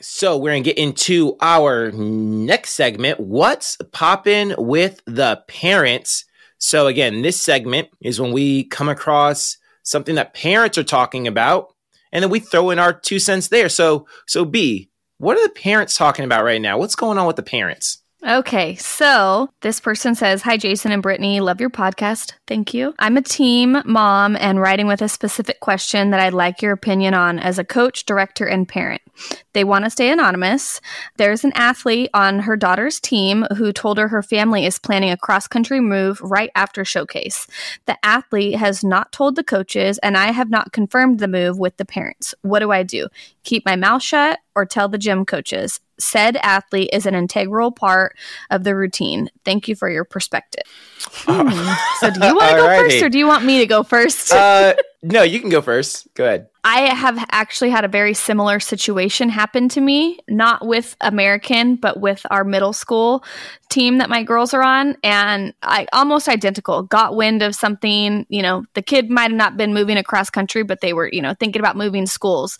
So we're gonna get into our next segment. What's popping with the parents? So again, this segment is when we come across something that parents are talking about, and then we throw in our two cents there. So so B, what are the parents talking about right now? What's going on with the parents? Okay, so this person says, Hi, Jason and Brittany. Love your podcast. Thank you. I'm a team mom and writing with a specific question that I'd like your opinion on as a coach, director, and parent. They want to stay anonymous. There's an athlete on her daughter's team who told her her family is planning a cross country move right after showcase. The athlete has not told the coaches, and I have not confirmed the move with the parents. What do I do? Keep my mouth shut or tell the gym coaches? Said athlete is an integral part of the routine. Thank you for your perspective. Hmm. So, do you want to go first or do you want me to go first? uh, no, you can go first. Go ahead. I have actually had a very similar situation happen to me, not with American, but with our middle school team that my girls are on. And I almost identical got wind of something, you know, the kid might have not been moving across country, but they were, you know, thinking about moving schools.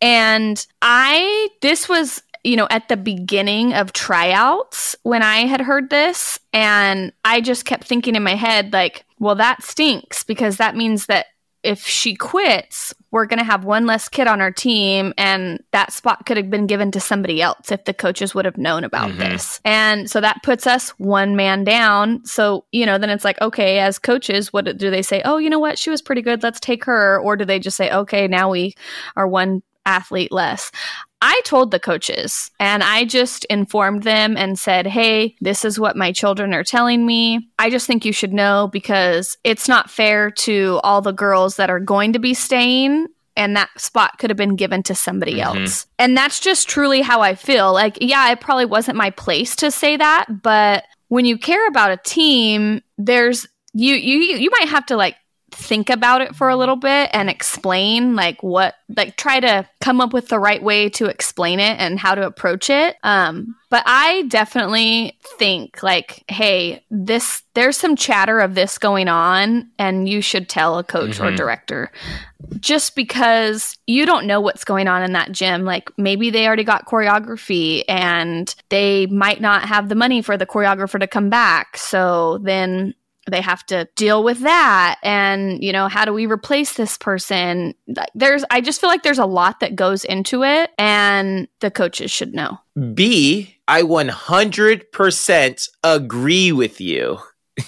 And I, this was you know, at the beginning of tryouts when I had heard this. And I just kept thinking in my head, like, well, that stinks because that means that if she quits, we're going to have one less kid on our team, and that spot could have been given to somebody else if the coaches would have known about mm-hmm. this. And so that puts us one man down. So, you know, then it's like, okay, as coaches, what do they say? Oh, you know what? She was pretty good. Let's take her. Or do they just say, okay, now we are one athlete less. I told the coaches and I just informed them and said, Hey, this is what my children are telling me. I just think you should know because it's not fair to all the girls that are going to be staying and that spot could have been given to somebody mm-hmm. else. And that's just truly how I feel. Like, yeah, it probably wasn't my place to say that, but when you care about a team, there's you you you might have to like think about it for a little bit and explain like what like try to come up with the right way to explain it and how to approach it. Um but i definitely think like hey this there's some chatter of this going on and you should tell a coach mm-hmm. or director. Just because you don't know what's going on in that gym like maybe they already got choreography and they might not have the money for the choreographer to come back. So then they have to deal with that. And you know how do we replace this person? There's i just feel like there's a lot that goes into it and the coaches should know. B i 100% agree with you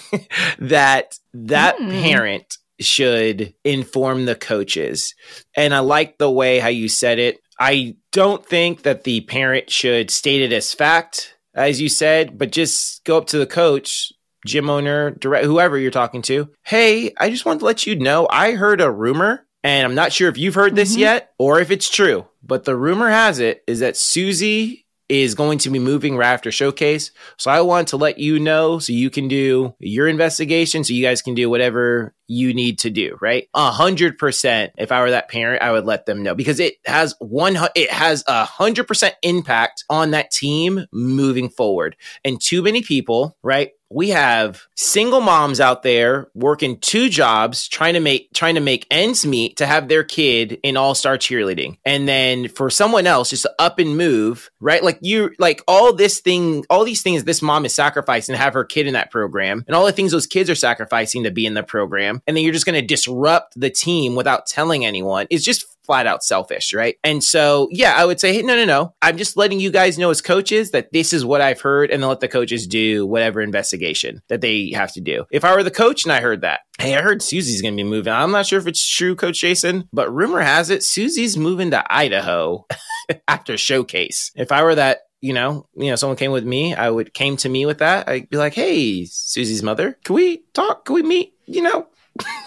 that that mm. parent should inform the coaches. And i like the way how you said it. I don't think that the parent should state it as fact as you said but just go up to the coach gym owner, direct, whoever you're talking to, hey, I just want to let you know I heard a rumor, and I'm not sure if you've heard this mm-hmm. yet or if it's true, but the rumor has it is that Susie is going to be moving right after showcase. So I want to let you know so you can do your investigation, so you guys can do whatever you need to do, right? A hundred percent. If I were that parent, I would let them know because it has one, it has a hundred percent impact on that team moving forward. And too many people, right? We have single moms out there working two jobs trying to make trying to make ends meet to have their kid in all-star cheerleading. And then for someone else just to up and move right? Like you like all this thing all these things this mom is sacrificing to have her kid in that program and all the things those kids are sacrificing to be in the program and then you're just going to disrupt the team without telling anyone is just flat out selfish, right? And so, yeah, I would say, hey, no, no, no. I'm just letting you guys know as coaches that this is what I've heard, and then let the coaches do whatever investigation that they have to do. If I were the coach and I heard that, hey, I heard Susie's going to be moving. I'm not sure if it's true, Coach Jason, but rumor has it Susie's moving to Idaho after showcase. If I were that you know, you know, someone came with me, I would came to me with that. I'd be like, "Hey, Susie's mother, can we talk? Can we meet? You know,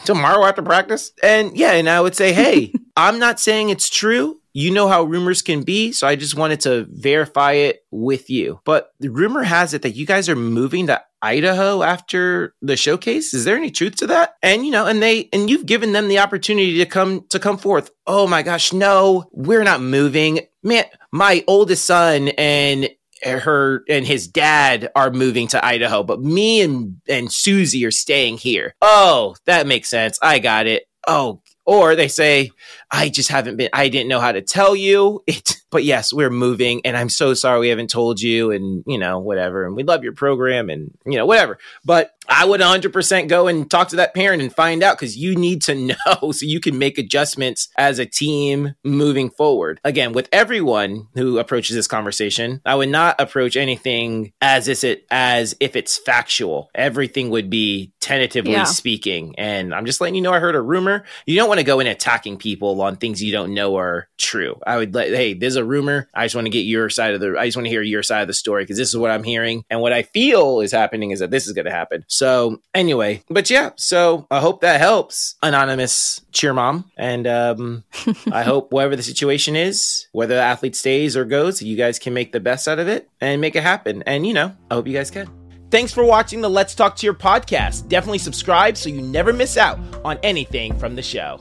tomorrow after practice?" And yeah, and I would say, "Hey, I'm not saying it's true. You know how rumors can be, so I just wanted to verify it with you. But the rumor has it that you guys are moving to Idaho after the showcase. Is there any truth to that? And you know, and they and you've given them the opportunity to come to come forth. Oh my gosh, no, we're not moving. Man, my oldest son and her and his dad are moving to Idaho, but me and and Susie are staying here. Oh, that makes sense. I got it. Oh or they say, I just haven't been, I didn't know how to tell you. It but yes, we're moving and I'm so sorry we haven't told you and, you know, whatever. And we love your program and, you know, whatever. But I would 100% go and talk to that parent and find out because you need to know so you can make adjustments as a team moving forward. Again, with everyone who approaches this conversation, I would not approach anything as if it as if it's factual. Everything would be tentatively yeah. speaking. And I'm just letting you know I heard a rumor. You don't want to go in attacking people on things you don't know are true. I would let hey, there's a rumor. I just want to get your side of the I just want to hear your side of the story because this is what I'm hearing. And what I feel is happening is that this is going to happen. So anyway, but yeah, so I hope that helps, anonymous cheer mom, and um, I hope whatever the situation is, whether the athlete stays or goes, you guys can make the best out of it and make it happen. And you know, I hope you guys can. Thanks for watching the Let's Talk Cheer podcast. Definitely subscribe so you never miss out on anything from the show.